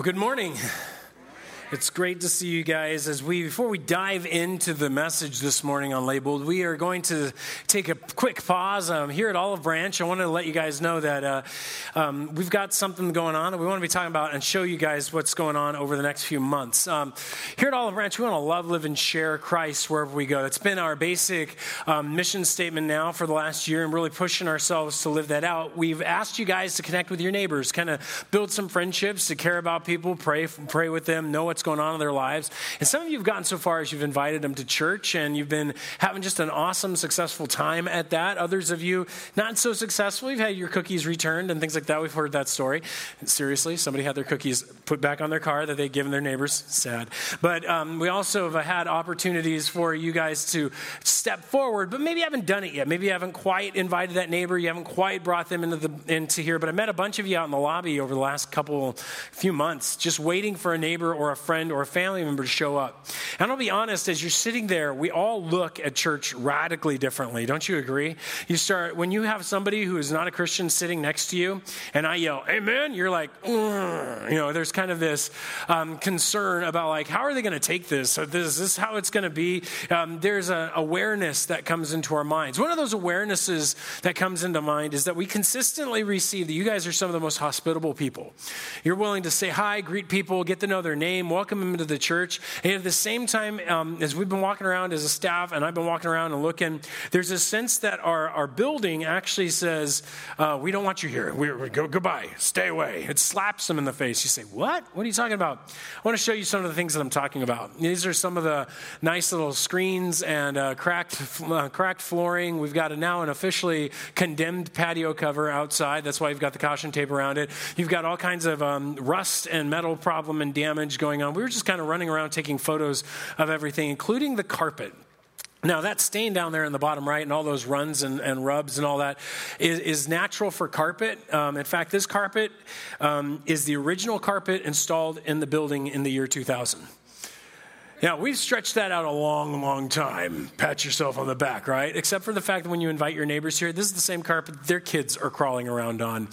Well, good morning. It's great to see you guys. As we, before we dive into the message this morning on Labeled, we are going to take a quick pause um, here at Olive Branch. I wanted to let you guys know that uh, um, we've got something going on that we want to be talking about and show you guys what's going on over the next few months. Um, here at Olive Branch, we want to love, live, and share Christ wherever we go. That's been our basic um, mission statement now for the last year, and really pushing ourselves to live that out. We've asked you guys to connect with your neighbors, kind of build some friendships, to care about people, pray, pray with them, know what's what's going on in their lives. And some of you have gotten so far as you've invited them to church and you've been having just an awesome, successful time at that. Others of you, not so successful. You've had your cookies returned and things like that. We've heard that story. Seriously, somebody had their cookies put back on their car that they'd given their neighbors. Sad. But um, we also have had opportunities for you guys to step forward, but maybe you haven't done it yet. Maybe you haven't quite invited that neighbor. You haven't quite brought them into, the, into here. But I met a bunch of you out in the lobby over the last couple, few months, just waiting for a neighbor or a friend or a family member to show up. And I'll be honest, as you're sitting there, we all look at church radically differently. Don't you agree? You start, when you have somebody who is not a Christian sitting next to you, and I yell, Amen, you're like, you know, there's kind of this um, concern about like, how are they going to take this? Is this, this how it's going to be? Um, there's an awareness that comes into our minds. One of those awarenesses that comes into mind is that we consistently receive that you guys are some of the most hospitable people. You're willing to say hi, greet people, get to know their name, welcome them into the church. And at the same time, um, as we've been walking around as a staff, and I've been walking around and looking, there's a sense that our, our building actually says, uh, We don't want you here. We, we go goodbye, stay away. It slaps them in the face. You say, What? What are you talking about? I want to show you some of the things that I'm talking about. These are some of the nice little screens and uh, cracked, uh, cracked flooring. We've got a, now an officially condemned patio cover outside. That's why you've got the caution tape around it. You've got all kinds of um, rust and metal problem and damage going on. We were just kind of running around taking photos of everything, including the carpet. Now, that stain down there in the bottom right and all those runs and, and rubs and all that is, is natural for carpet. Um, in fact, this carpet um, is the original carpet installed in the building in the year 2000. Now, we've stretched that out a long, long time. Pat yourself on the back, right? Except for the fact that when you invite your neighbors here, this is the same carpet their kids are crawling around on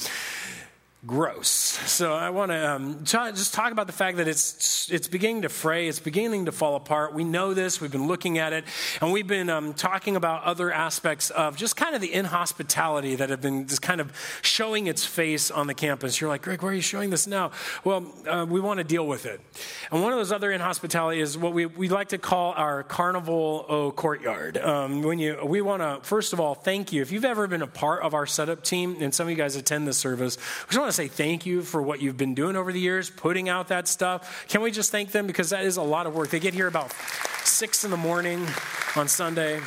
gross. So I want to um, just talk about the fact that it's it's beginning to fray, it's beginning to fall apart. We know this. We've been looking at it, and we've been um, talking about other aspects of just kind of the inhospitality that have been just kind of showing its face on the campus. You're like, Greg, why are you showing this now? Well, uh, we want to deal with it. And one of those other inhospitality is what we we like to call our carnival courtyard. Um, when you we want to first of all thank you if you've ever been a part of our setup team, and some of you guys attend this service. We just want to say thank you for what you've been doing over the years, putting out that stuff. Can we just thank them? Because that is a lot of work. They get here about six in the morning on Sunday.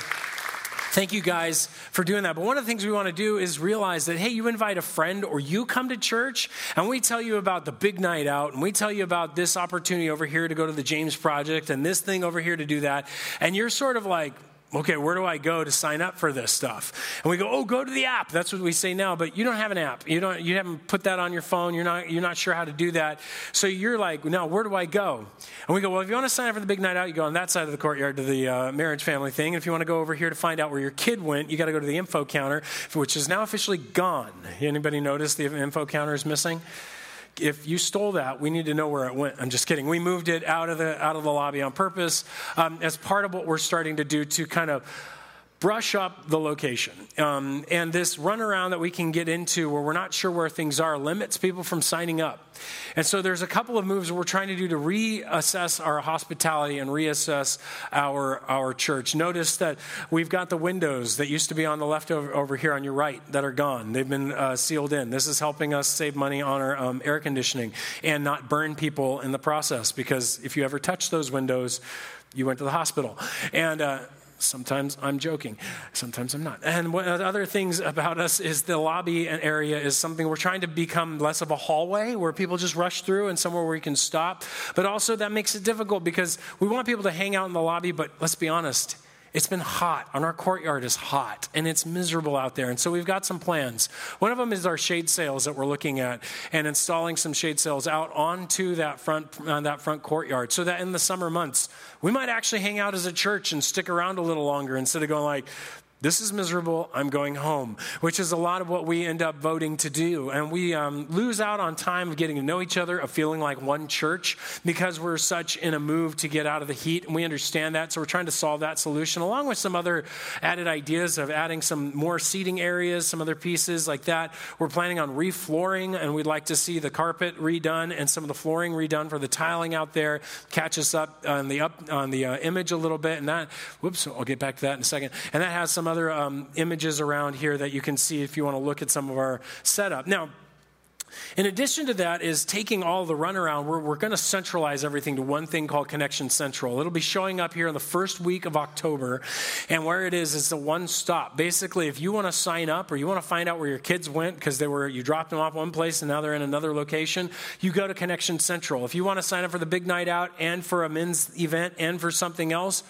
Thank you guys for doing that. But one of the things we want to do is realize that, hey, you invite a friend or you come to church and we tell you about the big night out and we tell you about this opportunity over here to go to the James Project and this thing over here to do that. And you're sort of like, okay, where do I go to sign up for this stuff? And we go, oh, go to the app. That's what we say now, but you don't have an app. You don't, you haven't put that on your phone. You're not, you're not sure how to do that. So you're like, now where do I go? And we go, well, if you want to sign up for the big night out, you go on that side of the courtyard to the uh, marriage family thing. And if you want to go over here to find out where your kid went, you got to go to the info counter, which is now officially gone. Anybody notice the info counter is missing? If you stole that, we need to know where it went. I'm just kidding. We moved it out of the out of the lobby on purpose um, as part of what we're starting to do to kind of brush up the location. Um, and this runaround that we can get into where we're not sure where things are limits people from signing up. And so there's a couple of moves we're trying to do to reassess our hospitality and reassess our, our church. Notice that we've got the windows that used to be on the left over, over here on your right that are gone. They've been uh, sealed in. This is helping us save money on our um, air conditioning and not burn people in the process because if you ever touch those windows, you went to the hospital. And uh, Sometimes I'm joking, sometimes I'm not. And one of the other things about us is the lobby area is something we're trying to become less of a hallway where people just rush through and somewhere where you can stop. But also, that makes it difficult because we want people to hang out in the lobby, but let's be honest, it's been hot, and our courtyard is hot, and it's miserable out there. And so we've got some plans. One of them is our shade sails that we're looking at, and installing some shade sails out onto that front uh, that front courtyard, so that in the summer months we might actually hang out as a church and stick around a little longer instead of going like, This is miserable. I'm going home, which is a lot of what we end up voting to do. And we um, lose out on time of getting to know each other, of feeling like one church, because we're such in a move to get out of the heat. And we understand that. So we're trying to solve that solution, along with some other added ideas of adding some more seating areas, some other pieces like that. We're planning on reflooring, and we'd like to see the carpet redone and some of the flooring redone for the tiling out there. Catch us up on the, up, on the uh, image a little bit. And that, whoops, I'll get back to that in a second. And that has some other um, images around here that you can see if you want to look at some of our setup. Now, in addition to that, is taking all the runaround, we're, we're going to centralize everything to one thing called Connection Central. It'll be showing up here in the first week of October. And where it is, is a one stop. Basically, if you want to sign up or you want to find out where your kids went because they were you dropped them off one place and now they're in another location, you go to Connection Central. If you want to sign up for the big night out and for a men's event and for something else,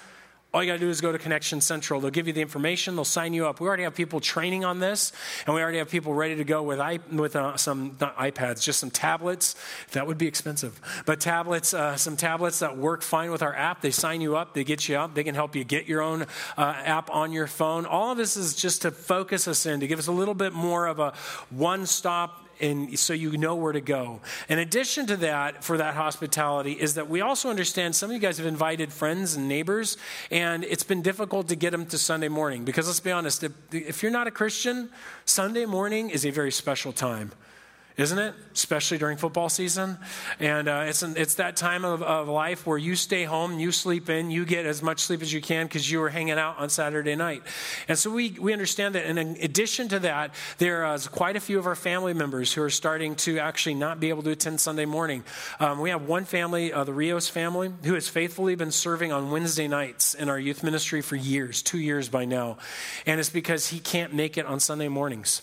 all you got to do is go to Connection Central. They'll give you the information. They'll sign you up. We already have people training on this, and we already have people ready to go with, with uh, some, not iPads, just some tablets. That would be expensive. But tablets, uh, some tablets that work fine with our app. They sign you up. They get you up. They can help you get your own uh, app on your phone. All of this is just to focus us in, to give us a little bit more of a one stop and so you know where to go. In addition to that, for that hospitality, is that we also understand some of you guys have invited friends and neighbors, and it's been difficult to get them to Sunday morning because let's be honest, if, if you're not a Christian, Sunday morning is a very special time isn't it? Especially during football season. And uh, it's, an, it's that time of, of life where you stay home, you sleep in, you get as much sleep as you can because you were hanging out on Saturday night. And so we, we understand that. And in addition to that, there are quite a few of our family members who are starting to actually not be able to attend Sunday morning. Um, we have one family, uh, the Rios family, who has faithfully been serving on Wednesday nights in our youth ministry for years, two years by now. And it's because he can't make it on Sunday mornings.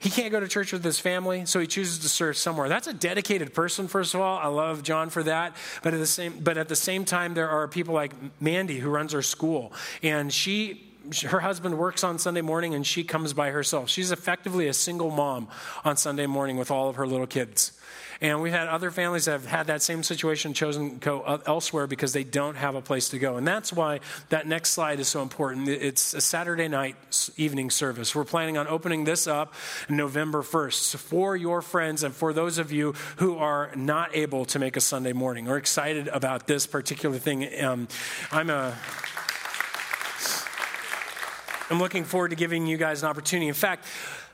He can't go to church with his family, so he chooses to serve somewhere. That's a dedicated person, first of all. I love John for that. But at the same, but at the same time, there are people like Mandy who runs our school, and she her husband works on Sunday morning and she comes by herself. She's effectively a single mom on Sunday morning with all of her little kids. And we've had other families that have had that same situation chosen go elsewhere because they don't have a place to go. And that's why that next slide is so important. It's a Saturday night evening service. We're planning on opening this up November 1st for your friends and for those of you who are not able to make a Sunday morning. We're excited about this particular thing. Um, I'm a. I'm looking forward to giving you guys an opportunity. In fact,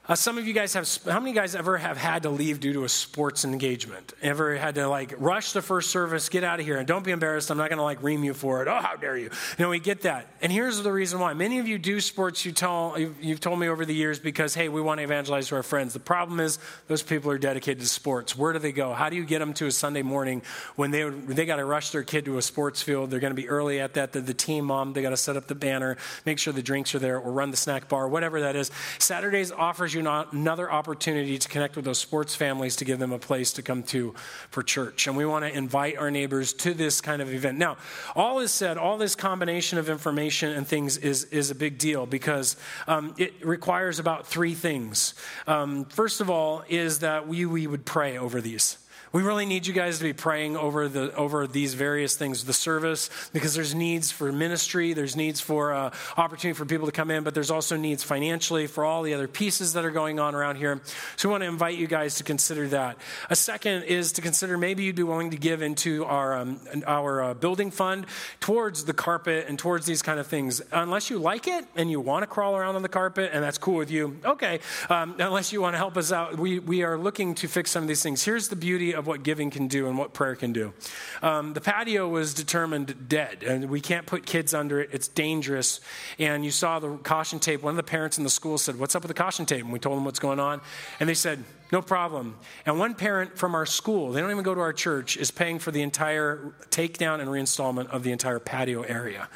uh, some of you guys have, how many guys ever have had to leave due to a sports engagement? Ever had to like rush the first service, get out of here, and don't be embarrassed. I'm not going to like ream you for it. Oh, how dare you? You know, we get that. And here's the reason why. Many of you do sports, you tell, you've, you've told me over the years because, hey, we want to evangelize to our friends. The problem is those people are dedicated to sports. Where do they go? How do you get them to a Sunday morning when they, they got to rush their kid to a sports field? They're going to be early at that. The team mom. They got to set up the banner, make sure the drinks are there, or run the snack bar, whatever that is. Saturdays offers you not another opportunity to connect with those sports families to give them a place to come to for church. And we want to invite our neighbors to this kind of event. Now, all is said, all this combination of information and things is, is a big deal because um, it requires about three things. Um, first of all, is that we, we would pray over these. We really need you guys to be praying over the over these various things, the service, because there's needs for ministry, there's needs for uh, opportunity for people to come in, but there's also needs financially for all the other pieces that are going on around here. So we want to invite you guys to consider that. A second is to consider maybe you'd be willing to give into our um, our uh, building fund towards the carpet and towards these kind of things. Unless you like it and you want to crawl around on the carpet and that's cool with you, okay. Um, unless you want to help us out, we we are looking to fix some of these things. Here's the beauty of of what giving can do and what prayer can do. Um, the patio was determined dead, and we can't put kids under it. It's dangerous. And you saw the caution tape. One of the parents in the school said, What's up with the caution tape? And we told them what's going on. And they said, No problem. And one parent from our school, they don't even go to our church, is paying for the entire takedown and reinstallment of the entire patio area.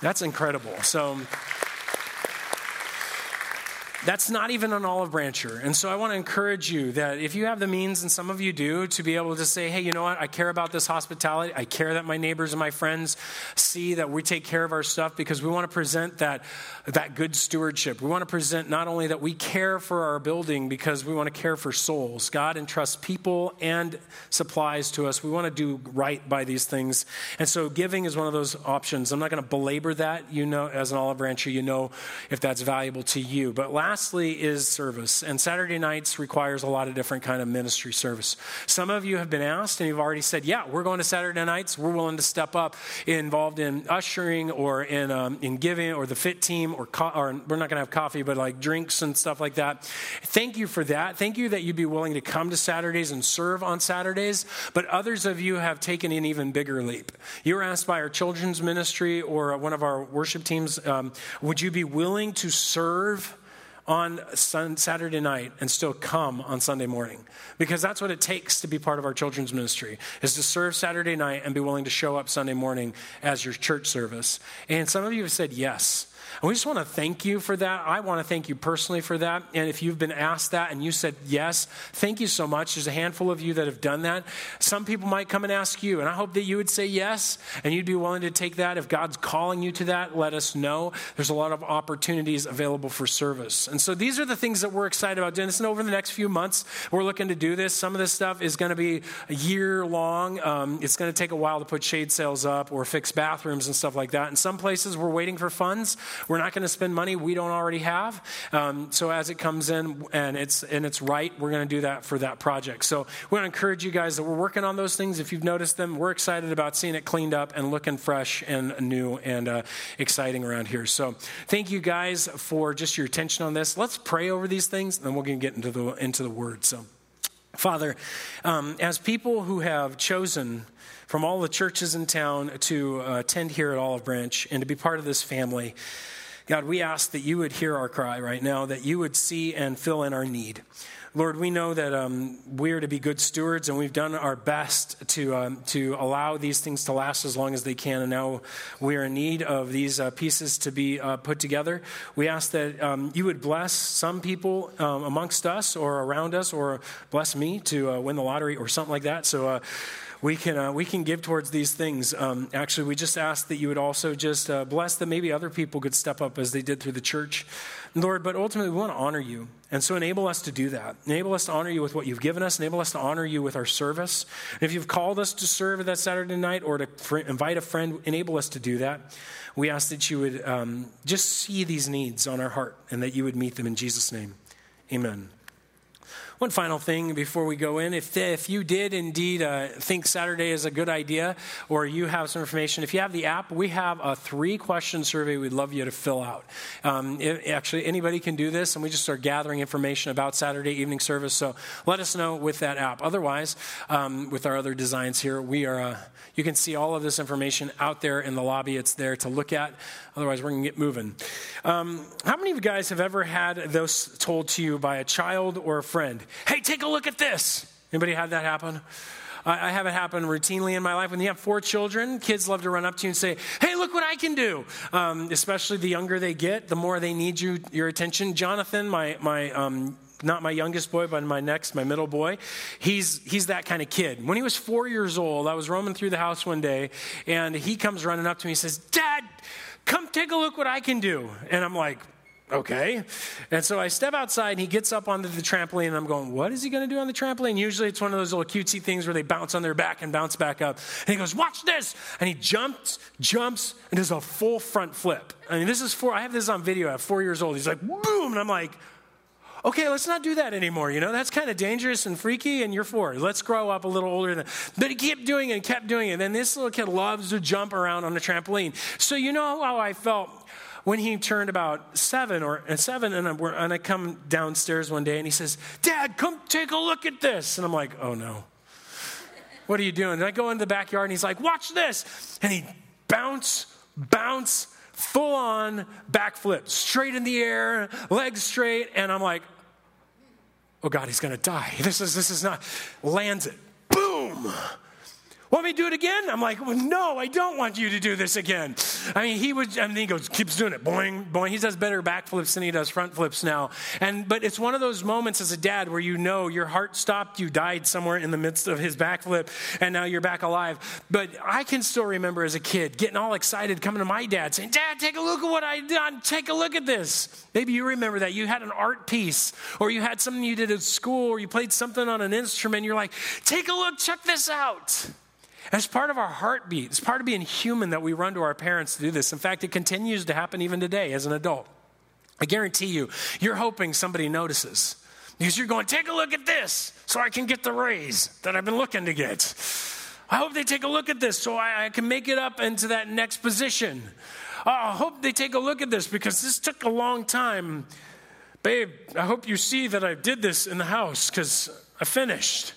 That's incredible. So, that's not even an olive brancher. And so I want to encourage you that if you have the means, and some of you do, to be able to say, hey, you know what? I care about this hospitality. I care that my neighbors and my friends see that we take care of our stuff because we want to present that, that good stewardship. We want to present not only that we care for our building because we want to care for souls. God entrusts people and supplies to us. We want to do right by these things. And so giving is one of those options. I'm not going to belabor that. You know, as an olive brancher, you know if that's valuable to you. But lastly is service. And Saturday nights requires a lot of different kind of ministry service. Some of you have been asked and you've already said, yeah, we're going to Saturday nights. We're willing to step up involved in ushering or in, um, in giving or the fit team or, co- or we're not going to have coffee, but like drinks and stuff like that. Thank you for that. Thank you that you'd be willing to come to Saturdays and serve on Saturdays. But others of you have taken an even bigger leap. You were asked by our children's ministry or one of our worship teams, um, would you be willing to serve? On Saturday night and still come on Sunday morning. Because that's what it takes to be part of our children's ministry, is to serve Saturday night and be willing to show up Sunday morning as your church service. And some of you have said yes. And we just want to thank you for that. I want to thank you personally for that. And if you've been asked that and you said yes, thank you so much. There's a handful of you that have done that. Some people might come and ask you, and I hope that you would say yes and you'd be willing to take that. If God's calling you to that, let us know. There's a lot of opportunities available for service. And so these are the things that we're excited about doing. This and over the next few months, we're looking to do this. Some of this stuff is going to be a year long. Um, it's going to take a while to put shade sails up or fix bathrooms and stuff like that. In some places, we're waiting for funds. We're not going to spend money we don't already have. Um, so as it comes in and it's and it's right, we're going to do that for that project. So we want to encourage you guys that we're working on those things. If you've noticed them, we're excited about seeing it cleaned up and looking fresh and new and uh, exciting around here. So thank you guys for just your attention on this. Let's pray over these things, and then we're going to get into the into the Word. So. Father, um, as people who have chosen from all the churches in town to uh, attend here at Olive Branch and to be part of this family, God, we ask that you would hear our cry right now, that you would see and fill in our need. Lord, we know that um, we're to be good stewards, and we've done our best to um, to allow these things to last as long as they can. And now we are in need of these uh, pieces to be uh, put together. We ask that um, you would bless some people um, amongst us or around us, or bless me to uh, win the lottery or something like that. So uh, we can, uh, we can give towards these things. Um, actually, we just ask that you would also just uh, bless that maybe other people could step up as they did through the church. Lord, but ultimately, we want to honor you. And so enable us to do that. Enable us to honor you with what you've given us. Enable us to honor you with our service. And if you've called us to serve that Saturday night or to fr- invite a friend, enable us to do that. We ask that you would um, just see these needs on our heart and that you would meet them in Jesus' name. Amen. One final thing before we go in if, if you did indeed uh, think Saturday is a good idea or you have some information, if you have the app, we have a three question survey we'd love you to fill out. Um, it, actually, anybody can do this, and we just are gathering information about Saturday evening service. So let us know with that app. Otherwise, um, with our other designs here, we are. Uh, you can see all of this information out there in the lobby. It's there to look at. Otherwise, we're going to get moving. Um, how many of you guys have ever had those told to you by a child or a friend? Hey, take a look at this. Anybody had that happen? I have it happen routinely in my life. When you have four children, kids love to run up to you and say, Hey, look what I can do. Um, especially the younger they get, the more they need you, your attention. Jonathan, my, my um, not my youngest boy, but my next, my middle boy. He's, he's that kind of kid. When he was four years old, I was roaming through the house one day, and he comes running up to me and says, Dad, come take a look what I can do. And I'm like, okay. And so I step outside and he gets up onto the trampoline and I'm going, what is he going to do on the trampoline? Usually it's one of those little cutesy things where they bounce on their back and bounce back up. And he goes, watch this. And he jumps, jumps, and does a full front flip. I mean, this is four, I have this on video at four years old. He's like, boom. And I'm like, okay, let's not do that anymore. You know, that's kind of dangerous and freaky, and you're four. Let's grow up a little older than But he kept doing it and kept doing it. And then this little kid loves to jump around on the trampoline. So you know how I felt when he turned about seven or uh, seven, and, I'm, and I come downstairs one day and he says, Dad, come take a look at this. And I'm like, oh no. What are you doing? And I go into the backyard and he's like, watch this. And he bounce, bounce, full on backflip, straight in the air, legs straight. And I'm like, oh God, he's going to die. This is, this is not, lands it. Boom. Want me to do it again? I'm like, well, no, I don't want you to do this again. I mean, he would, and he goes, keeps doing it, boing, boing. He does better backflips than he does front flips now. And, but it's one of those moments as a dad where you know your heart stopped, you died somewhere in the midst of his backflip, and now you're back alive. But I can still remember as a kid getting all excited coming to my dad saying, Dad, take a look at what I done. Take a look at this. Maybe you remember that. You had an art piece, or you had something you did at school, or you played something on an instrument. You're like, take a look, check this out. As part of our heartbeat, it's part of being human that we run to our parents to do this. In fact, it continues to happen even today as an adult. I guarantee you, you're hoping somebody notices because you're going, take a look at this so I can get the raise that I've been looking to get. I hope they take a look at this so I, I can make it up into that next position. Uh, I hope they take a look at this because this took a long time. Babe, I hope you see that I did this in the house because I finished.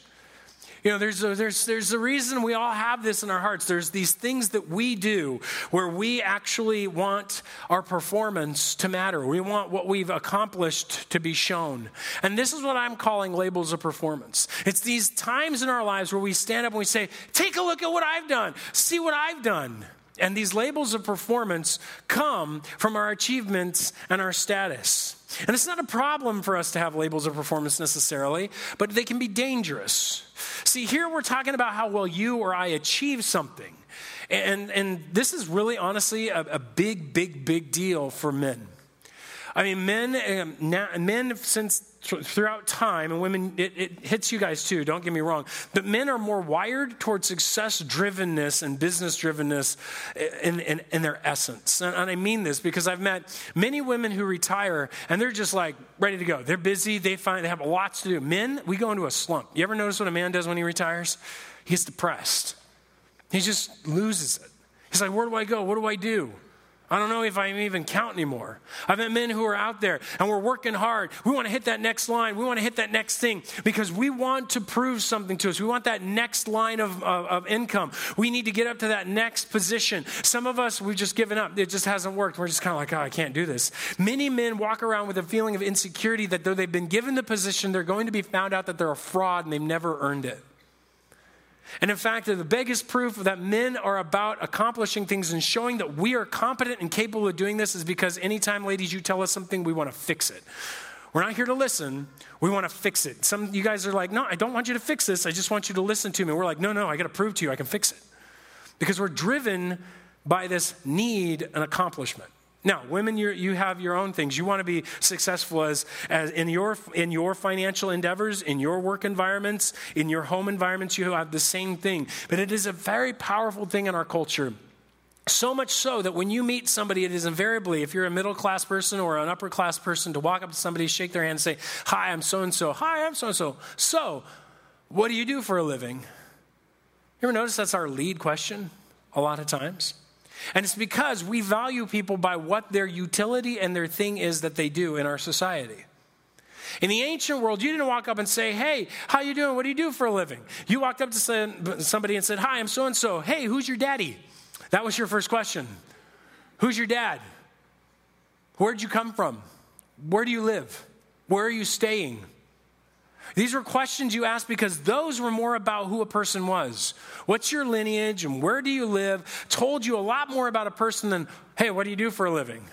You know, there's a, there's, there's a reason we all have this in our hearts. There's these things that we do where we actually want our performance to matter. We want what we've accomplished to be shown. And this is what I'm calling labels of performance. It's these times in our lives where we stand up and we say, Take a look at what I've done, see what I've done. And these labels of performance come from our achievements and our status. And it's not a problem for us to have labels of performance necessarily, but they can be dangerous. See, here we're talking about how well you or I achieve something. And, and this is really, honestly, a, a big, big, big deal for men. I mean, men, um, now, men since throughout time, and women, it, it, hits you guys too, don't get me wrong, but men are more wired towards success drivenness and business drivenness in, in, in, their essence. And, and I mean this because I've met many women who retire and they're just like ready to go. They're busy, they find they have lots to do. Men, we go into a slump. You ever notice what a man does when he retires? He gets depressed, he just loses it. He's like, Where do I go? What do I do? I don't know if I even count anymore. I've met men who are out there and we're working hard. We want to hit that next line. We want to hit that next thing because we want to prove something to us. We want that next line of, of, of, income. We need to get up to that next position. Some of us, we've just given up. It just hasn't worked. We're just kind of like, oh, I can't do this. Many men walk around with a feeling of insecurity that though they've been given the position, they're going to be found out that they're a fraud and they've never earned it. And in fact, the biggest proof that men are about accomplishing things and showing that we are competent and capable of doing this is because anytime, ladies, you tell us something, we want to fix it. We're not here to listen. We want to fix it. Some you guys are like, no, I don't want you to fix this. I just want you to listen to me. We're like, no, no, I got to prove to you I can fix it. Because we're driven by this need and accomplishment. Now, women, you have your own things. You want to be successful as, as in, your, in your financial endeavors, in your work environments, in your home environments, you have the same thing. But it is a very powerful thing in our culture. So much so that when you meet somebody, it is invariably, if you're a middle class person or an upper class person, to walk up to somebody, shake their hand, and say, Hi, I'm so and so. Hi, I'm so and so. So, what do you do for a living? You ever notice that's our lead question a lot of times? And it's because we value people by what their utility and their thing is that they do in our society. In the ancient world, you didn't walk up and say, "Hey, how you doing? What do you do for a living?" You walked up to somebody and said, "Hi, I'm so and so. Hey, who's your daddy?" That was your first question. Who's your dad? Where'd you come from? Where do you live? Where are you staying? These were questions you asked because those were more about who a person was. What's your lineage and where do you live? Told you a lot more about a person than, hey, what do you do for a living?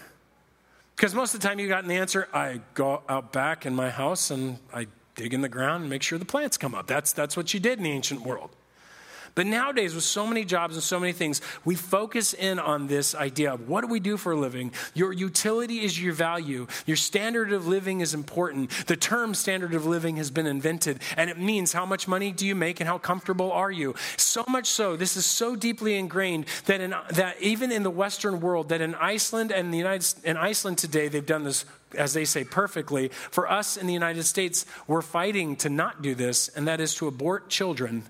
Because most of the time you got an answer, I go out back in my house and I dig in the ground and make sure the plants come up. That's, that's what you did in the ancient world. But nowadays, with so many jobs and so many things, we focus in on this idea of what do we do for a living? Your utility is your value. Your standard of living is important. The term standard of living has been invented, and it means how much money do you make and how comfortable are you? So much so, this is so deeply ingrained that, in, that even in the Western world, that in Iceland and the United in Iceland today, they've done this as they say, perfectly. For us in the United States, we're fighting to not do this, and that is to abort children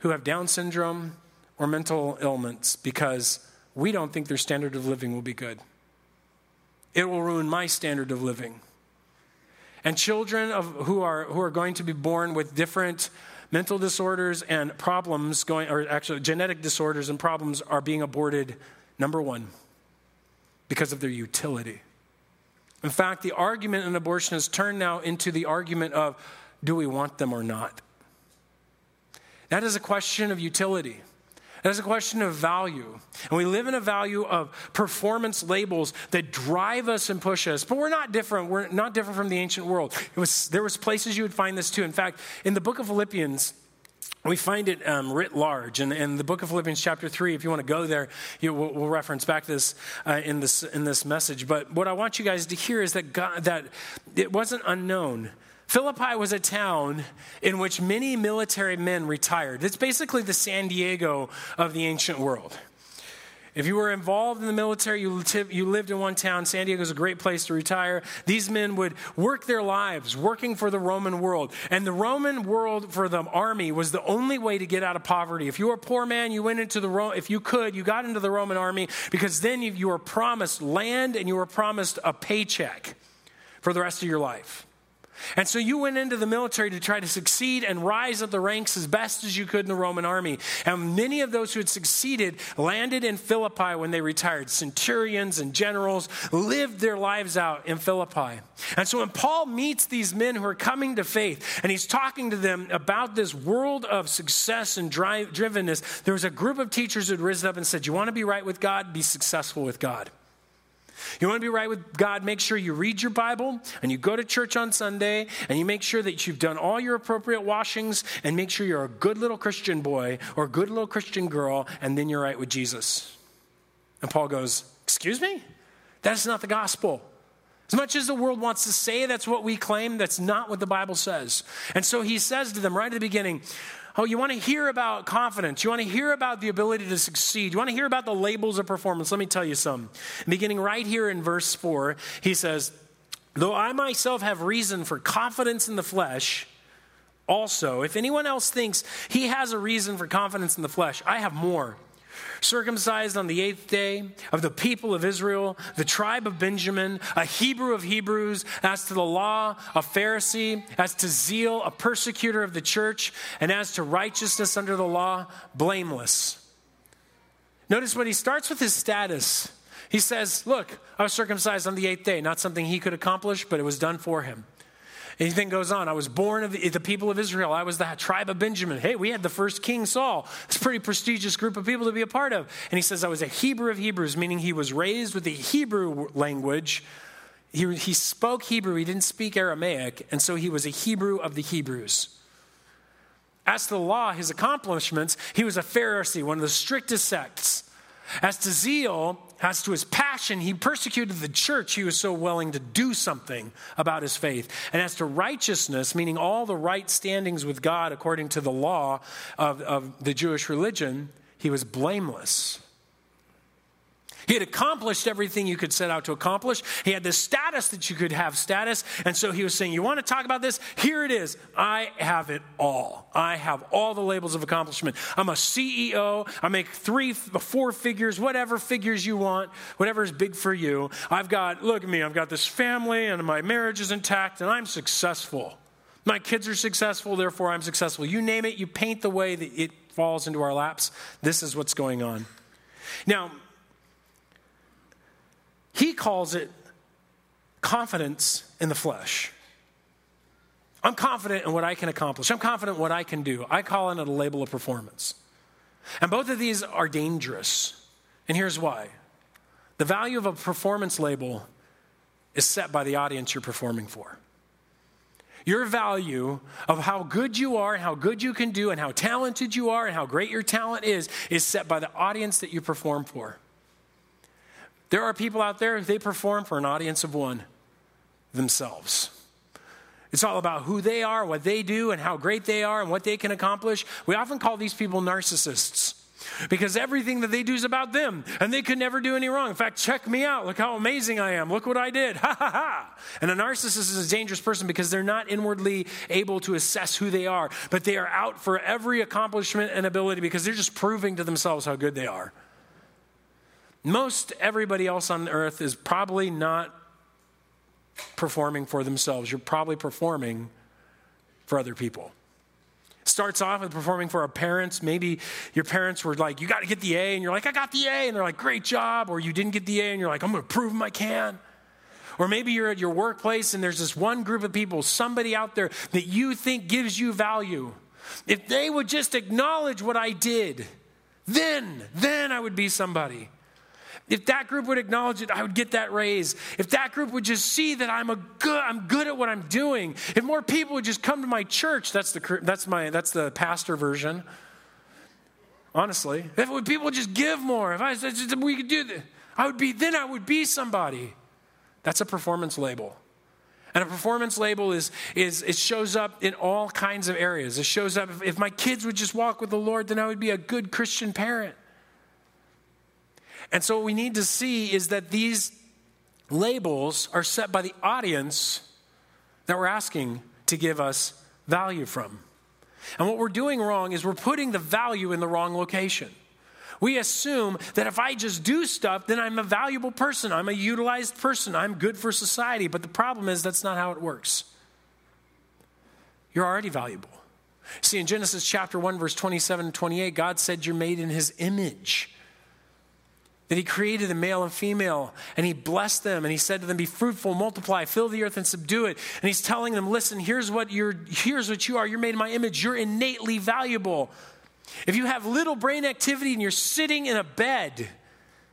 who have Down syndrome or mental ailments because we don't think their standard of living will be good. It will ruin my standard of living. And children of, who, are, who are going to be born with different mental disorders and problems going, or actually genetic disorders and problems are being aborted, number one, because of their utility. In fact, the argument in abortion has turned now into the argument of do we want them or not? That is a question of utility. That is a question of value. And we live in a value of performance labels that drive us and push us. But we're not different. We're not different from the ancient world. It was, there was places you would find this too. In fact, in the book of Philippians, we find it um, writ large. And in the book of Philippians, chapter 3, if you want to go there, you, we'll, we'll, reference back this, uh, in this in this message. But what I want you guys to hear is that, God, that it wasn't unknown. Philippi was a town in which many military men retired. It's basically the San Diego of the ancient world. If you were involved in the military, you, lived in one town, San Diego is a great place to retire. These men would work their lives working for the Roman world. And the Roman world for the army was the only way to get out of poverty. If you were a poor man, you went into the, Ro- if you could, you got into the Roman army because then you were promised land and you were promised a paycheck for the rest of your life. And so you went into the military to try to succeed and rise up the ranks as best as you could in the Roman army. And many of those who had succeeded landed in Philippi when they retired. Centurions and generals lived their lives out in Philippi. And so when Paul meets these men who are coming to faith and he's talking to them about this world of success and drive, drivenness, there was a group of teachers who had risen up and said, You want to be right with God? Be successful with God. You want to be right with God, make sure you read your Bible and you go to church on Sunday and you make sure that you've done all your appropriate washings and make sure you're a good little Christian boy or a good little Christian girl, and then you're right with Jesus. And Paul goes, Excuse me? That's not the gospel. As much as the world wants to say that's what we claim, that's not what the Bible says. And so he says to them right at the beginning, Oh, you want to hear about confidence. You want to hear about the ability to succeed. You want to hear about the labels of performance. Let me tell you some. Beginning right here in verse 4, he says, Though I myself have reason for confidence in the flesh, also, if anyone else thinks he has a reason for confidence in the flesh, I have more circumcised on the eighth day, of the people of Israel, the tribe of Benjamin, a Hebrew of Hebrews, as to the law, a Pharisee, as to zeal, a persecutor of the church, and as to righteousness under the law, blameless. Notice when he starts with his status, he says, Look, I was circumcised on the eighth day, not something he could accomplish, but it was done for him. And then goes on. I was born of the, the, people of Israel. I was the tribe of Benjamin. Hey, we had the first king Saul. It's a pretty prestigious group of people to be a part of. And he says, I was a Hebrew of Hebrews, meaning he was raised with the Hebrew language. He, he spoke Hebrew, he didn't speak Aramaic, and so he was a Hebrew of the Hebrews. As to the law, his accomplishments, he was a Pharisee, one of the strictest sects. As to zeal, as to his passion, he persecuted the church. He was so willing to do something about his faith. And as to righteousness, meaning all the right standings with God according to the law of, of the Jewish religion, he was blameless. He had accomplished everything you could set out to accomplish. He had the status that you could have status. And so he was saying, You want to talk about this? Here it is. I have it all. I have all the labels of accomplishment. I'm a CEO. I make three, four figures, whatever figures you want, whatever is big for you. I've got, look at me, I've got this family and my marriage is intact and I'm successful. My kids are successful, therefore I'm successful. You name it, you paint the way that it falls into our laps. This is what's going on. Now, he calls it confidence in the flesh. I'm confident in what I can accomplish. I'm confident in what I can do. I call it a label of performance. And both of these are dangerous. And here's why the value of a performance label is set by the audience you're performing for. Your value of how good you are and how good you can do and how talented you are and how great your talent is is set by the audience that you perform for. There are people out there, they perform for an audience of one themselves. It's all about who they are, what they do, and how great they are, and what they can accomplish. We often call these people narcissists because everything that they do is about them, and they could never do any wrong. In fact, check me out. Look how amazing I am. Look what I did. Ha ha ha. And a narcissist is a dangerous person because they're not inwardly able to assess who they are, but they are out for every accomplishment and ability because they're just proving to themselves how good they are. Most everybody else on earth is probably not performing for themselves. You're probably performing for other people. Starts off with performing for our parents. Maybe your parents were like, You got to get the A, and you're like, I got the A, and they're like, Great job. Or you didn't get the A, and you're like, I'm going to prove them I can. Or maybe you're at your workplace and there's this one group of people, somebody out there that you think gives you value If they would just acknowledge what I did, then, then I would be somebody. If that group would acknowledge it, I would get that raise. If that group would just see that I'm a good, I'm good at what I'm doing. If more people would just come to my church, that's the that's my that's the pastor version. Honestly, if people would just give more, if I said we could do that, I would be then I would be somebody. That's a performance label. And a performance label is, is it shows up in all kinds of areas. It shows up if, if my kids would just walk with the Lord, then I would be a good Christian parent. And so what we need to see is that these labels are set by the audience that we're asking to give us value from. And what we're doing wrong is we're putting the value in the wrong location. We assume that if I just do stuff, then I'm a valuable person. I'm a utilized person. I'm good for society. But the problem is, that's not how it works. You're already valuable. See, in Genesis chapter 1, verse 27 and 28, God said you're made in his image. That he created a male and female, and he blessed them, and he said to them, Be fruitful, multiply, fill the earth, and subdue it. And he's telling them, Listen, here's what you're here's what you are. You're made in my image, you're innately valuable. If you have little brain activity and you're sitting in a bed,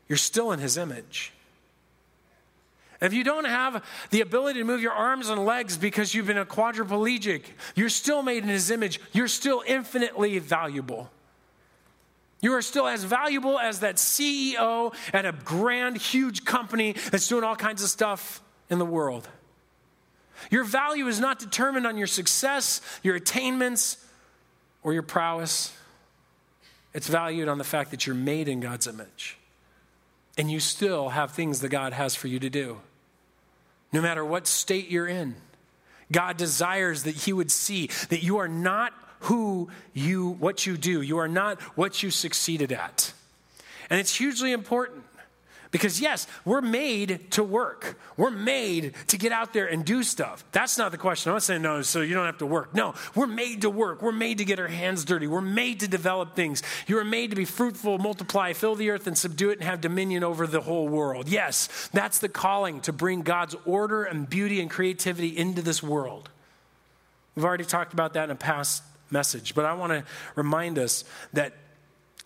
you're still in his image. If you don't have the ability to move your arms and legs because you've been a quadriplegic, you're still made in his image. You're still infinitely valuable. You are still as valuable as that CEO at a grand, huge company that's doing all kinds of stuff in the world. Your value is not determined on your success, your attainments, or your prowess. It's valued on the fact that you're made in God's image. And you still have things that God has for you to do. No matter what state you're in, God desires that He would see that you are not who you, what you do. You are not what you succeeded at. And it's hugely important because, yes, we're made to work. We're made to get out there and do stuff. That's not the question. I'm not saying, no, so you don't have to work. No, we're made to work. We're made to get our hands dirty. We're made to develop things. You are made to be fruitful, multiply, fill the earth, and subdue it, and have dominion over the whole world. Yes, that's the calling to bring God's order and beauty and creativity into this world. We've already talked about that in a past message, but I want to remind us that,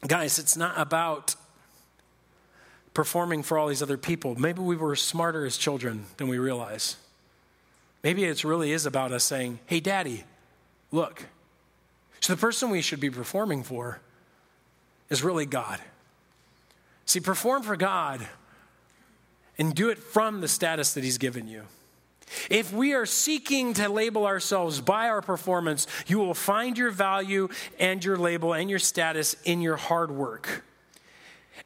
guys, it's not about performing for all these other people. Maybe we were smarter as children than we realize. Maybe it really is about us saying, hey, daddy, look. So the person we should be performing for is really God. See, perform for God and do it from the status that He's given you. If we are seeking to label ourselves by our performance, you will find your value and your label and your status in your hard work.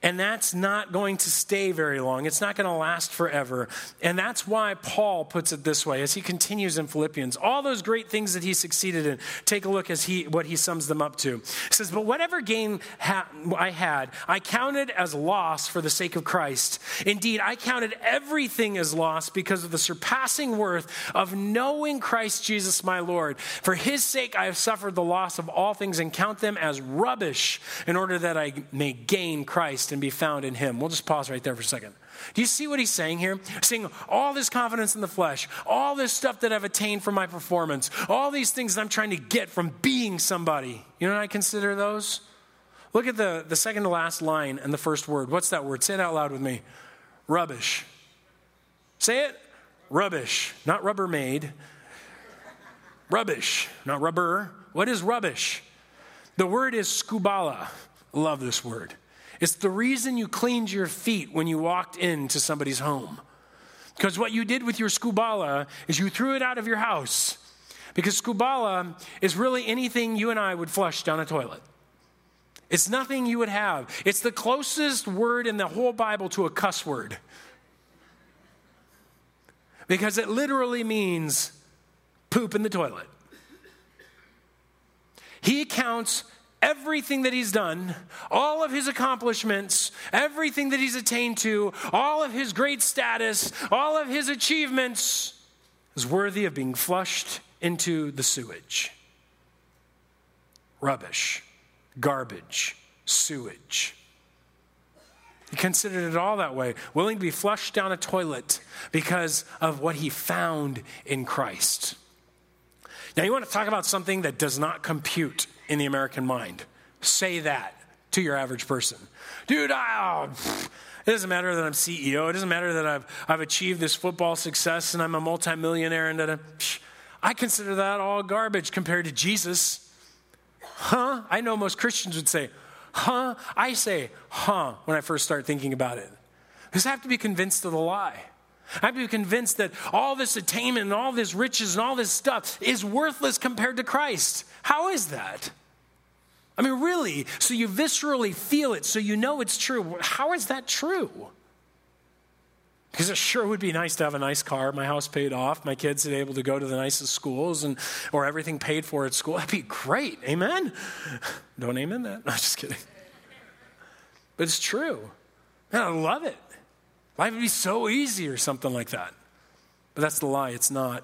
And that's not going to stay very long. It's not going to last forever. And that's why Paul puts it this way as he continues in Philippians. All those great things that he succeeded in, take a look as he what he sums them up to. He says, "But whatever gain ha- I had, I counted as loss for the sake of Christ. Indeed, I counted everything as loss because of the surpassing worth of knowing Christ Jesus my Lord. For his sake I have suffered the loss of all things and count them as rubbish in order that I may gain Christ." And be found in him. We'll just pause right there for a second. Do you see what he's saying here? Saying all this confidence in the flesh, all this stuff that I've attained from my performance, all these things that I'm trying to get from being somebody. You know what I consider those? Look at the, the second to last line and the first word. What's that word? Say it out loud with me. Rubbish. Say it. Rubbish. Not Rubbermaid. Rubbish. Not rubber. What is rubbish? The word is skubala. Love this word. It's the reason you cleaned your feet when you walked into somebody's home. Because what you did with your skubala is you threw it out of your house. Because skubala is really anything you and I would flush down a toilet. It's nothing you would have. It's the closest word in the whole Bible to a cuss word. Because it literally means poop in the toilet. He counts everything that he's done, all of his accomplishments, everything that he's attained to, all of his great status, all of his achievements is worthy of being flushed into the sewage. Rubbish, garbage, sewage. He considered it all that way, willing to be flushed down a toilet because of what he found in Christ. Now, you want to talk about something that does not compute in the American mind. Say that to your average person. Dude, I, oh, it doesn't matter that I'm CEO. It doesn't matter that I've, I've achieved this football success and I'm a multimillionaire and that I'm, I consider that all garbage compared to Jesus. Huh? I know most Christians would say, huh? I say, huh, when I first start thinking about it. Because I have to be convinced of the lie. I have to be convinced that all this attainment and all this riches and all this stuff is worthless compared to Christ. How is that? I mean, really? So you viscerally feel it, so you know it's true. How is that true? Because it sure would be nice to have a nice car, my house paid off, my kids able to go to the nicest schools, and or everything paid for at school. That'd be great. Amen. Don't amen that. No, just kidding. But it's true. And I love it. Life would be so easy or something like that. But that's the lie. It's not.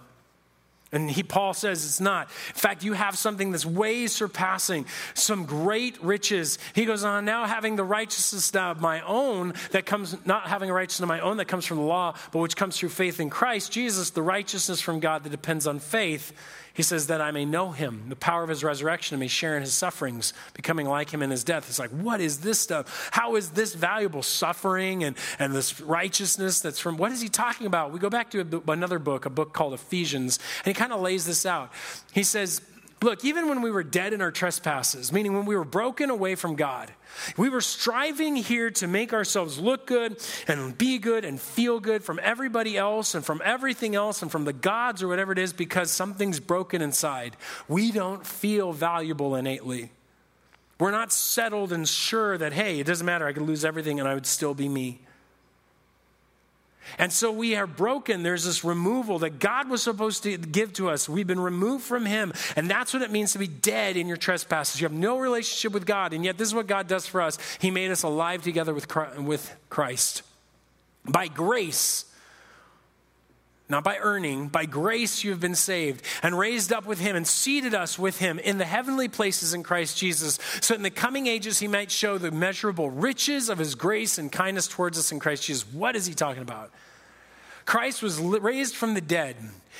And he, Paul says it's not. In fact, you have something that's way surpassing some great riches. He goes on, now having the righteousness of my own that comes, not having a righteousness of my own that comes from the law, but which comes through faith in Christ Jesus, the righteousness from God that depends on faith. He says, that I may know him, the power of his resurrection, and may share in his sufferings, becoming like him in his death. It's like, what is this stuff? How is this valuable? Suffering and, and this righteousness that's from, what is he talking about? We go back to another book, a book called Ephesians, and he kind of lays this out. He says, Look, even when we were dead in our trespasses, meaning when we were broken away from God, we were striving here to make ourselves look good and be good and feel good from everybody else and from everything else and from the gods or whatever it is because something's broken inside. We don't feel valuable innately. We're not settled and sure that, hey, it doesn't matter, I could lose everything and I would still be me. And so we are broken. There's this removal that God was supposed to give to us. We've been removed from Him. And that's what it means to be dead in your trespasses. You have no relationship with God. And yet, this is what God does for us He made us alive together with Christ. By grace, not by earning, by grace you have been saved and raised up with him and seated us with him in the heavenly places in Christ Jesus, so in the coming ages he might show the measurable riches of his grace and kindness towards us in Christ Jesus. What is he talking about? Christ was raised from the dead,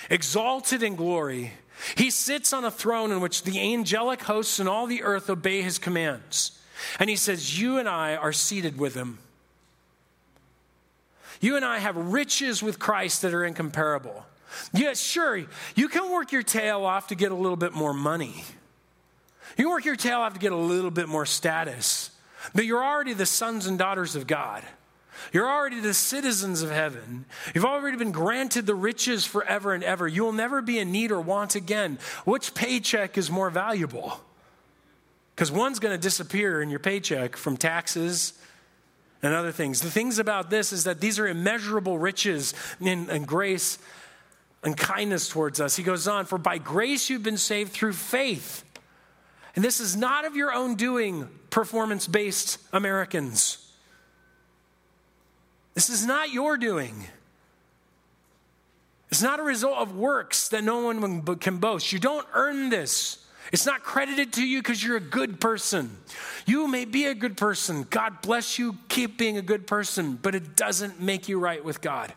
exalted in glory. He sits on a throne in which the angelic hosts and all the earth obey his commands. And he says, You and I are seated with him. You and I have riches with Christ that are incomparable. Yes, sure, you can work your tail off to get a little bit more money. You work your tail off to get a little bit more status. But you're already the sons and daughters of God. You're already the citizens of heaven. You've already been granted the riches forever and ever. You will never be in need or want again. Which paycheck is more valuable? Because one's going to disappear in your paycheck from taxes and other things. The things about this is that these are immeasurable riches in, in grace and kindness towards us. He goes on, For by grace you've been saved through faith. And this is not of your own doing, performance based Americans. This is not your doing. It's not a result of works that no one can boast. You don't earn this. It's not credited to you because you're a good person. You may be a good person. God bless you. Keep being a good person, but it doesn't make you right with God.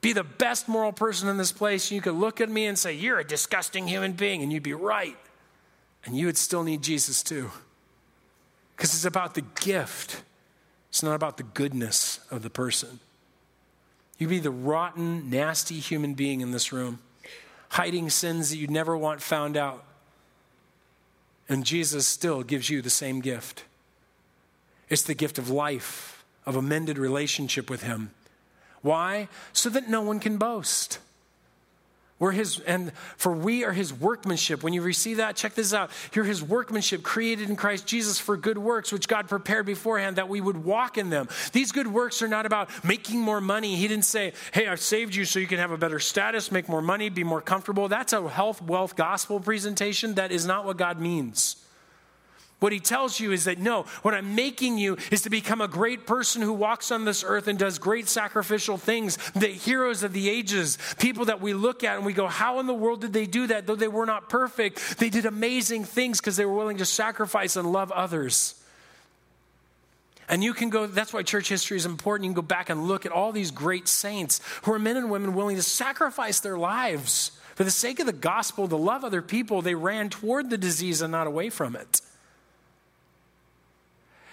Be the best moral person in this place. You could look at me and say, You're a disgusting human being, and you'd be right. And you would still need Jesus too. Because it's about the gift, it's not about the goodness of the person. You'd be the rotten, nasty human being in this room hiding sins that you'd never want found out. And Jesus still gives you the same gift. It's the gift of life, of a mended relationship with Him. Why? So that no one can boast. We're his, and for we are his workmanship. When you receive that, check this out. You're his workmanship created in Christ Jesus for good works, which God prepared beforehand that we would walk in them. These good works are not about making more money. He didn't say, Hey, I've saved you so you can have a better status, make more money, be more comfortable. That's a health, wealth, gospel presentation. That is not what God means. What he tells you is that no, what I'm making you is to become a great person who walks on this earth and does great sacrificial things. The heroes of the ages, people that we look at and we go, How in the world did they do that? Though they were not perfect, they did amazing things because they were willing to sacrifice and love others. And you can go, that's why church history is important. You can go back and look at all these great saints who are men and women willing to sacrifice their lives For the sake of the gospel, to love other people, they ran toward the disease and not away from it.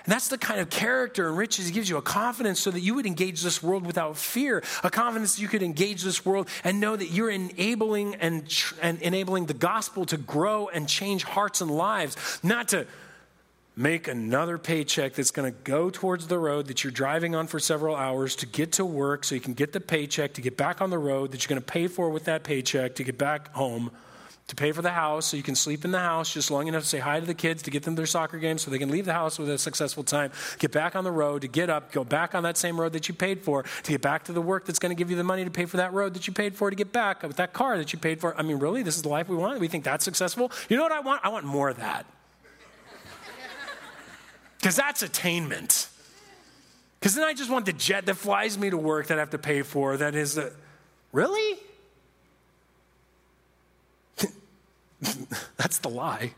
And that's the kind of character and riches he gives you a confidence so that you would engage this world without fear, a confidence you could engage this world and know that you're enabling and, and enabling the gospel to grow and change hearts and lives, not to make another paycheck that's going to go towards the road that you're driving on for several hours to get to work so you can get the paycheck to get back on the road that you're going to pay for with that paycheck to get back home to pay for the house so you can sleep in the house just long enough to say hi to the kids, to get them to their soccer game so they can leave the house with a successful time, get back on the road, to get up, go back on that same road that you paid for, to get back to the work that's going to give you the money to pay for that road that you paid for, to get back with that car that you paid for. I mean, really? This is the life we want? We think that's successful? You know what I want? I want more of that. Because that's attainment. Because then I just want the jet that flies me to work that I have to pay for, that is, the, really? That's the lie.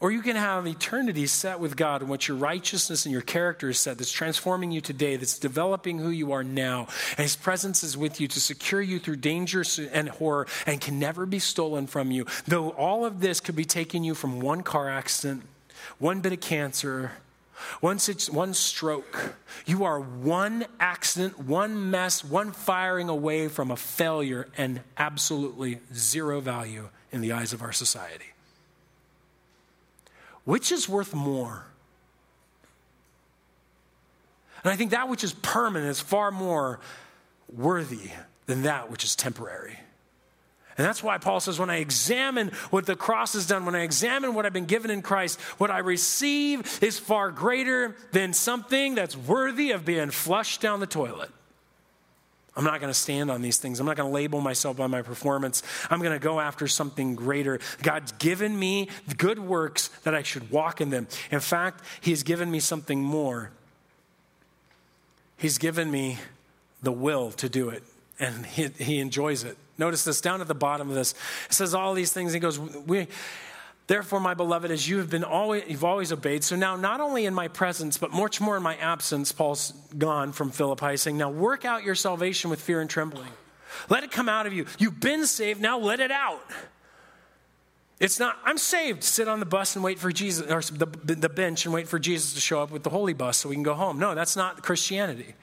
Or you can have eternity set with God and what your righteousness and your character is set that's transforming you today, that's developing who you are now. And His presence is with you to secure you through danger and horror and can never be stolen from you. Though all of this could be taking you from one car accident, one bit of cancer, one, one stroke. You are one accident, one mess, one firing away from a failure and absolutely zero value in the eyes of our society. Which is worth more? And I think that which is permanent is far more worthy than that which is temporary. And that's why Paul says, when I examine what the cross has done, when I examine what I've been given in Christ, what I receive is far greater than something that's worthy of being flushed down the toilet. I'm not going to stand on these things. I'm not going to label myself by my performance. I'm going to go after something greater. God's given me good works that I should walk in them. In fact, He has given me something more. He's given me the will to do it, and He, he enjoys it. Notice this down at the bottom of this. It says all these things. He goes, we, Therefore, my beloved, as you have been always, you've always obeyed, so now not only in my presence, but much more in my absence, Paul's gone from Philippi, saying, Now work out your salvation with fear and trembling. Let it come out of you. You've been saved, now let it out. It's not, I'm saved, sit on the bus and wait for Jesus, or the, the bench and wait for Jesus to show up with the holy bus so we can go home. No, that's not Christianity.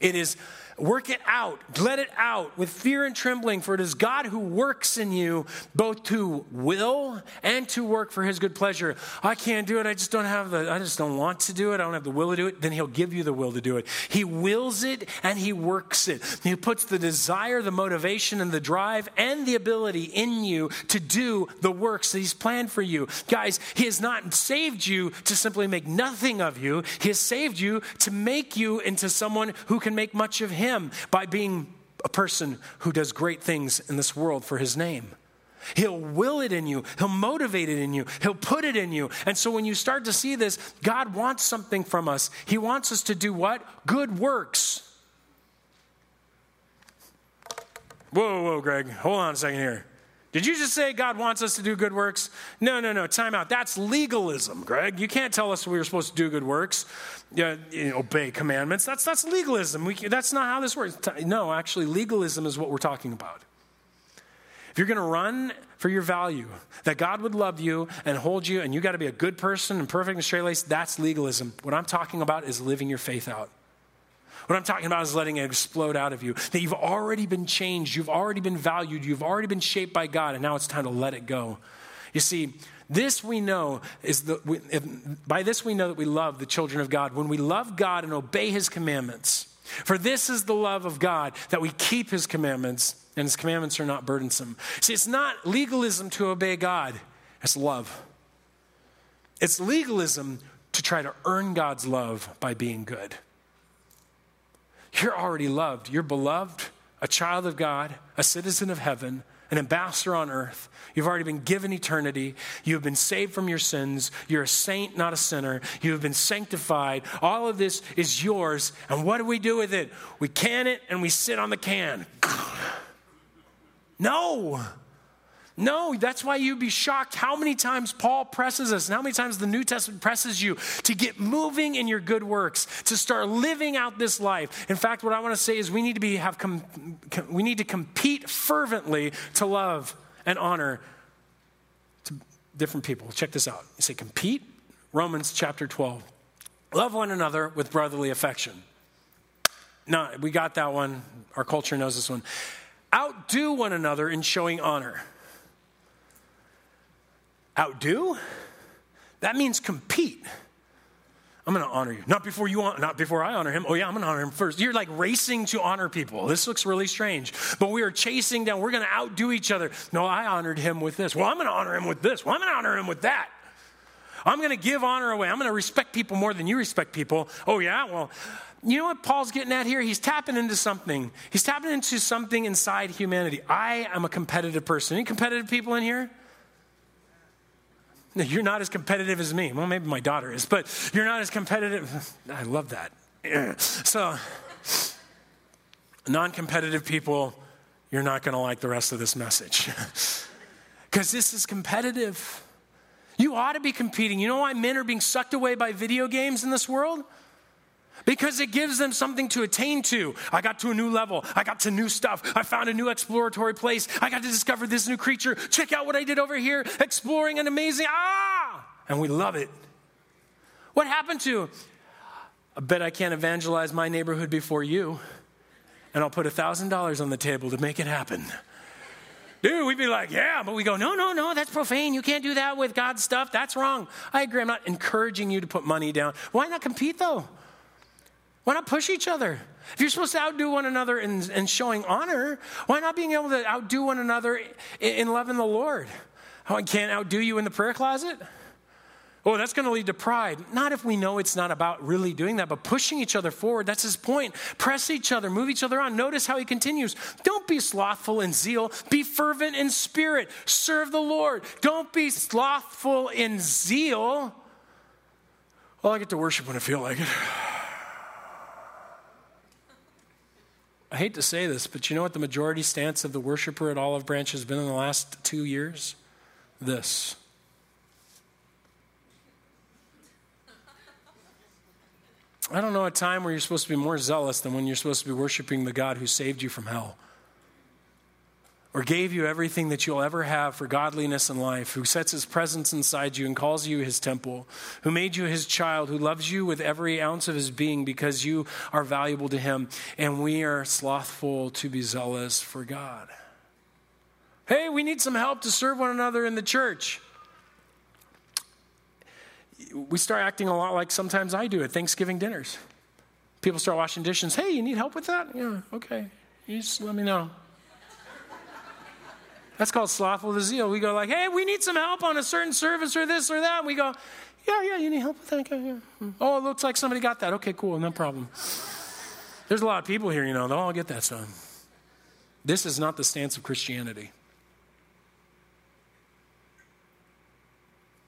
It is, Work it out. Let it out with fear and trembling, for it is God who works in you both to will and to work for his good pleasure. I can't do it. I just don't have the, I just don't want to do it. I don't have the will to do it. Then he'll give you the will to do it. He wills it and he works it. He puts the desire, the motivation, and the drive and the ability in you to do the works that he's planned for you. Guys, he has not saved you to simply make nothing of you. He has saved you to make you into someone who can make much of him him by being a person who does great things in this world for his name. He'll will it in you. He'll motivate it in you. He'll put it in you. And so when you start to see this, God wants something from us. He wants us to do what? Good works. Whoa, whoa, Greg. Hold on a second here. Did you just say God wants us to do good works? No, no, no. Time out. That's legalism, Greg. You can't tell us we were supposed to do good works, you know, obey commandments. That's, that's legalism. We, that's not how this works. No, actually, legalism is what we're talking about. If you're going to run for your value, that God would love you and hold you, and you got to be a good person and perfect and straight laced, that's legalism. What I'm talking about is living your faith out. What I'm talking about is letting it explode out of you. That you've already been changed, you've already been valued, you've already been shaped by God, and now it's time to let it go. You see, this we know is the, we, if, by this we know that we love the children of God. When we love God and obey his commandments. For this is the love of God, that we keep his commandments, and his commandments are not burdensome. See, it's not legalism to obey God, it's love. It's legalism to try to earn God's love by being good. You're already loved. You're beloved, a child of God, a citizen of heaven, an ambassador on earth. You've already been given eternity. You have been saved from your sins. You're a saint, not a sinner. You have been sanctified. All of this is yours. And what do we do with it? We can it and we sit on the can. No. No, that's why you'd be shocked how many times Paul presses us and how many times the New Testament presses you to get moving in your good works, to start living out this life. In fact, what I want to say is we need to be have com, com, we need to compete fervently to love and honor to different people. Check this out. You say compete, Romans chapter 12. Love one another with brotherly affection. No, we got that one. Our culture knows this one. Outdo one another in showing honor. Outdo? That means compete. I'm going to honor you. Not before you not before I honor him. Oh yeah, I'm going to honor him first. You're like racing to honor people. This looks really strange. But we are chasing down. We're going to outdo each other. No, I honored him with this. Well, I'm going to honor him with this. Well, I'm going to honor him with that. I'm going to give honor away. I'm going to respect people more than you respect people. Oh yeah, well, you know what Paul's getting at here? He's tapping into something. He's tapping into something inside humanity. I am a competitive person. Any competitive people in here? You're not as competitive as me. Well, maybe my daughter is, but you're not as competitive. I love that. So, non competitive people, you're not going to like the rest of this message. Because this is competitive. You ought to be competing. You know why men are being sucked away by video games in this world? Because it gives them something to attain to. I got to a new level. I got to new stuff. I found a new exploratory place. I got to discover this new creature. Check out what I did over here, exploring an amazing, ah! And we love it. What happened to, I bet I can't evangelize my neighborhood before you, and I'll put $1,000 on the table to make it happen. Dude, we'd be like, yeah, but we go, no, no, no, that's profane. You can't do that with God's stuff. That's wrong. I agree. I'm not encouraging you to put money down. Why not compete though? Why not push each other? If you're supposed to outdo one another in, in showing honor, why not being able to outdo one another in, in loving the Lord? Oh, I can't outdo you in the prayer closet? Oh, that's going to lead to pride. Not if we know it's not about really doing that, but pushing each other forward. That's his point. Press each other, move each other on. Notice how he continues. Don't be slothful in zeal, be fervent in spirit, serve the Lord. Don't be slothful in zeal. Well, I get to worship when I feel like it. I hate to say this, but you know what the majority stance of the worshiper at Olive Branch has been in the last two years? This. I don't know a time where you're supposed to be more zealous than when you're supposed to be worshiping the God who saved you from hell or gave you everything that you'll ever have for godliness and life, who sets his presence inside you and calls you his temple, who made you his child, who loves you with every ounce of his being because you are valuable to him, and we are slothful to be zealous for God. Hey, we need some help to serve one another in the church. We start acting a lot like sometimes I do at Thanksgiving dinners. People start washing dishes. Hey, you need help with that? Yeah, okay. You just let me know. That's called slothful zeal. We go like, hey, we need some help on a certain service or this or that. We go, yeah, yeah, you need help with that? Okay, yeah. Hmm. Oh, it looks like somebody got that. Okay, cool, no problem. There's a lot of people here, you know, they'll all get that stuff. This is not the stance of Christianity.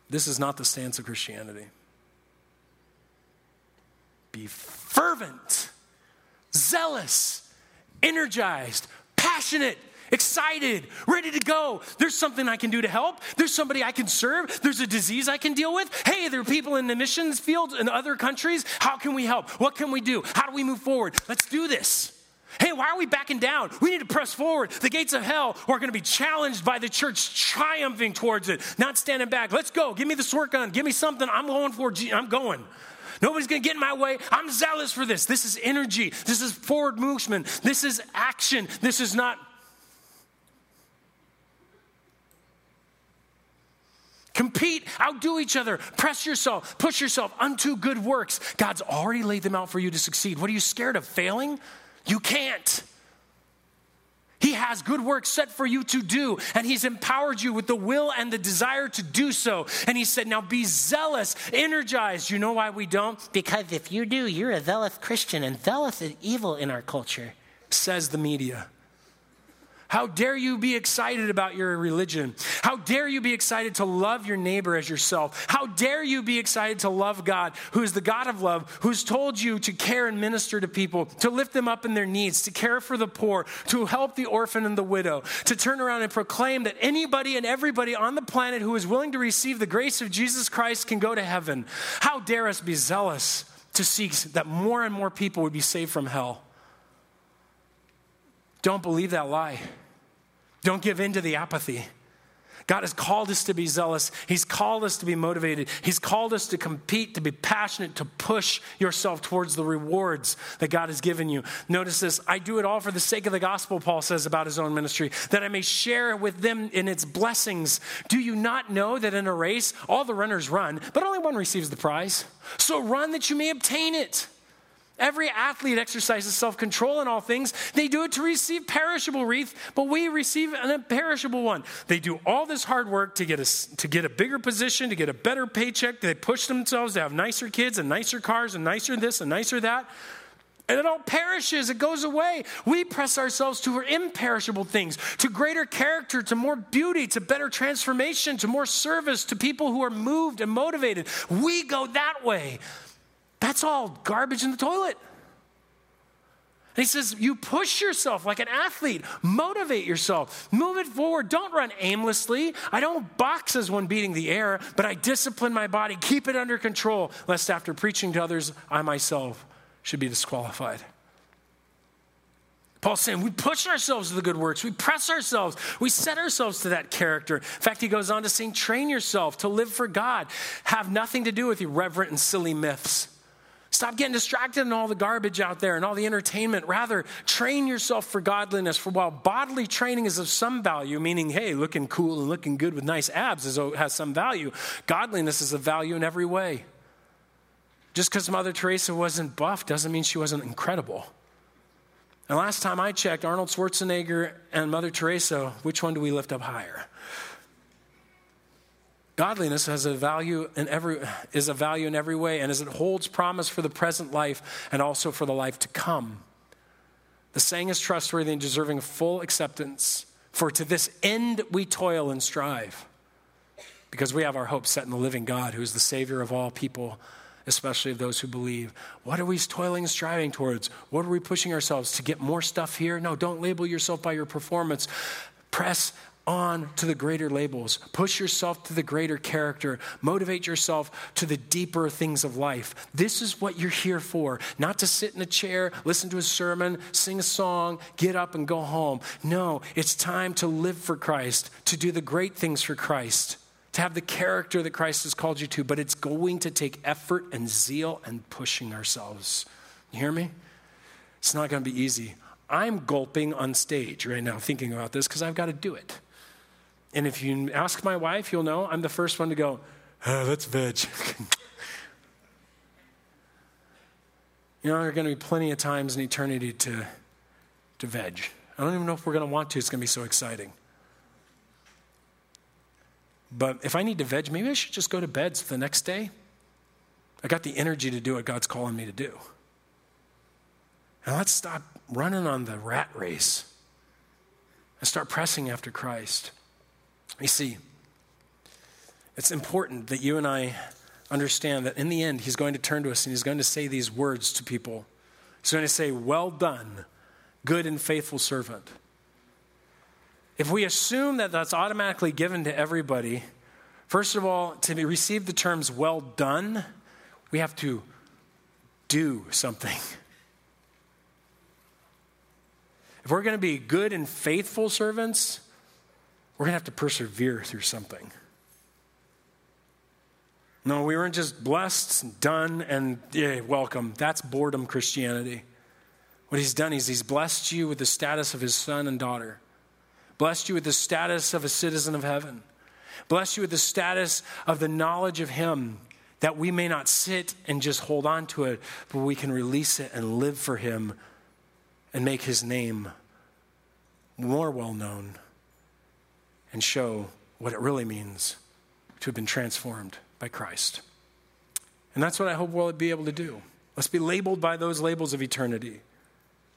This is not the stance of Christianity. Be fervent, zealous, energized, passionate, excited, ready to go. There's something I can do to help. There's somebody I can serve. There's a disease I can deal with. Hey, there are people in the missions field in other countries. How can we help? What can we do? How do we move forward? Let's do this. Hey, why are we backing down? We need to press forward. The gates of hell are going to be challenged by the church triumphing towards it, not standing back. Let's go. Give me the sword gun. Give me something. I'm going for I'm going. Nobody's going to get in my way. I'm zealous for this. This is energy. This is forward movement. This is action. This is not Compete, outdo each other, press yourself, push yourself unto good works. God's already laid them out for you to succeed. What are you scared of? Failing? You can't. He has good works set for you to do, and He's empowered you with the will and the desire to do so. And He said, Now be zealous, energized. You know why we don't? Because if you do, you're a zealous Christian, and zealous is evil in our culture, says the media. How dare you be excited about your religion? How dare you be excited to love your neighbor as yourself? How dare you be excited to love God, who is the God of love, who's told you to care and minister to people, to lift them up in their needs, to care for the poor, to help the orphan and the widow, to turn around and proclaim that anybody and everybody on the planet who is willing to receive the grace of Jesus Christ can go to heaven? How dare us be zealous to seek that more and more people would be saved from hell? Don't believe that lie. Don't give in to the apathy. God has called us to be zealous. He's called us to be motivated. He's called us to compete, to be passionate, to push yourself towards the rewards that God has given you. Notice this I do it all for the sake of the gospel, Paul says about his own ministry, that I may share with them in its blessings. Do you not know that in a race, all the runners run, but only one receives the prize? So run that you may obtain it. Every athlete exercises self control in all things. They do it to receive perishable wreath, but we receive an imperishable one. They do all this hard work to get a, to get a bigger position, to get a better paycheck. They push themselves to have nicer kids and nicer cars and nicer this and nicer that. And it all perishes, it goes away. We press ourselves to imperishable things, to greater character, to more beauty, to better transformation, to more service, to people who are moved and motivated. We go that way. That's all garbage in the toilet. And he says, You push yourself like an athlete, motivate yourself, move it forward. Don't run aimlessly. I don't box as one beating the air, but I discipline my body, keep it under control, lest after preaching to others, I myself should be disqualified. Paul's saying we push ourselves to the good works, we press ourselves, we set ourselves to that character. In fact, he goes on to saying, train yourself to live for God. Have nothing to do with irreverent and silly myths. Stop getting distracted in all the garbage out there and all the entertainment. Rather, train yourself for godliness. For while bodily training is of some value, meaning, hey, looking cool and looking good with nice abs is, has some value, godliness is of value in every way. Just because Mother Teresa wasn't buff doesn't mean she wasn't incredible. And last time I checked, Arnold Schwarzenegger and Mother Teresa, which one do we lift up higher? Godliness has a value in every, is a value in every way, and as it holds promise for the present life and also for the life to come. The saying is trustworthy and deserving of full acceptance. For to this end we toil and strive, because we have our hope set in the living God, who is the Savior of all people, especially of those who believe. What are we toiling and striving towards? What are we pushing ourselves to get more stuff here? No, don't label yourself by your performance. Press on to the greater labels. Push yourself to the greater character. Motivate yourself to the deeper things of life. This is what you're here for. Not to sit in a chair, listen to a sermon, sing a song, get up and go home. No, it's time to live for Christ, to do the great things for Christ, to have the character that Christ has called you to. But it's going to take effort and zeal and pushing ourselves. You hear me? It's not going to be easy. I'm gulping on stage right now thinking about this because I've got to do it. And if you ask my wife, you'll know I'm the first one to go, oh, that's veg. you know, there are going to be plenty of times in eternity to, to veg. I don't even know if we're going to want to. It's going to be so exciting. But if I need to veg, maybe I should just go to bed so the next day I got the energy to do what God's calling me to do. And let's stop running on the rat race and start pressing after Christ. You see, it's important that you and I understand that in the end, He's going to turn to us and He's going to say these words to people. He's going to say, Well done, good and faithful servant. If we assume that that's automatically given to everybody, first of all, to receive the terms well done, we have to do something. If we're going to be good and faithful servants, we're going to have to persevere through something. No, we weren't just blessed, done, and yeah, welcome. That's boredom Christianity. What he's done is he's blessed you with the status of his son and daughter, blessed you with the status of a citizen of heaven, blessed you with the status of the knowledge of him, that we may not sit and just hold on to it, but we can release it and live for him and make his name more well known and show what it really means to have been transformed by Christ. And that's what I hope we'll be able to do. Let's be labeled by those labels of eternity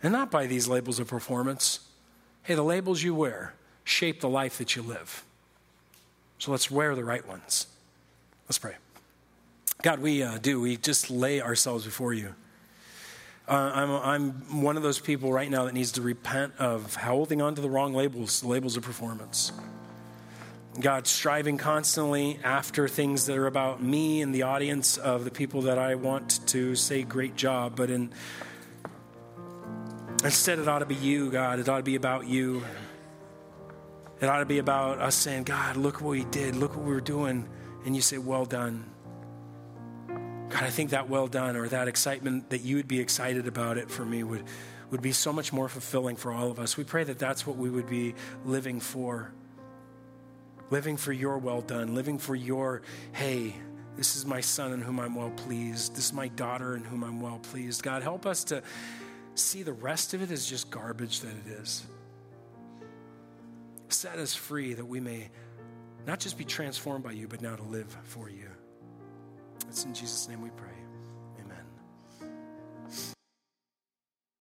and not by these labels of performance. Hey, the labels you wear shape the life that you live. So let's wear the right ones. Let's pray. God, we uh, do. We just lay ourselves before you. Uh, I'm, I'm one of those people right now that needs to repent of holding on to the wrong labels, the labels of performance. God, striving constantly after things that are about me and the audience of the people that I want to say great job, but in instead it ought to be you, God. It ought to be about you. It ought to be about us saying, God, look what we did, look what we were doing, and you say, Well done. God, I think that well done or that excitement that you would be excited about it for me would, would be so much more fulfilling for all of us. We pray that that's what we would be living for living for your well done, living for your, hey, this is my son in whom I'm well pleased. This is my daughter in whom I'm well pleased. God, help us to see the rest of it as just garbage that it is. Set us free that we may not just be transformed by you, but now to live for you. It's in Jesus' name we pray.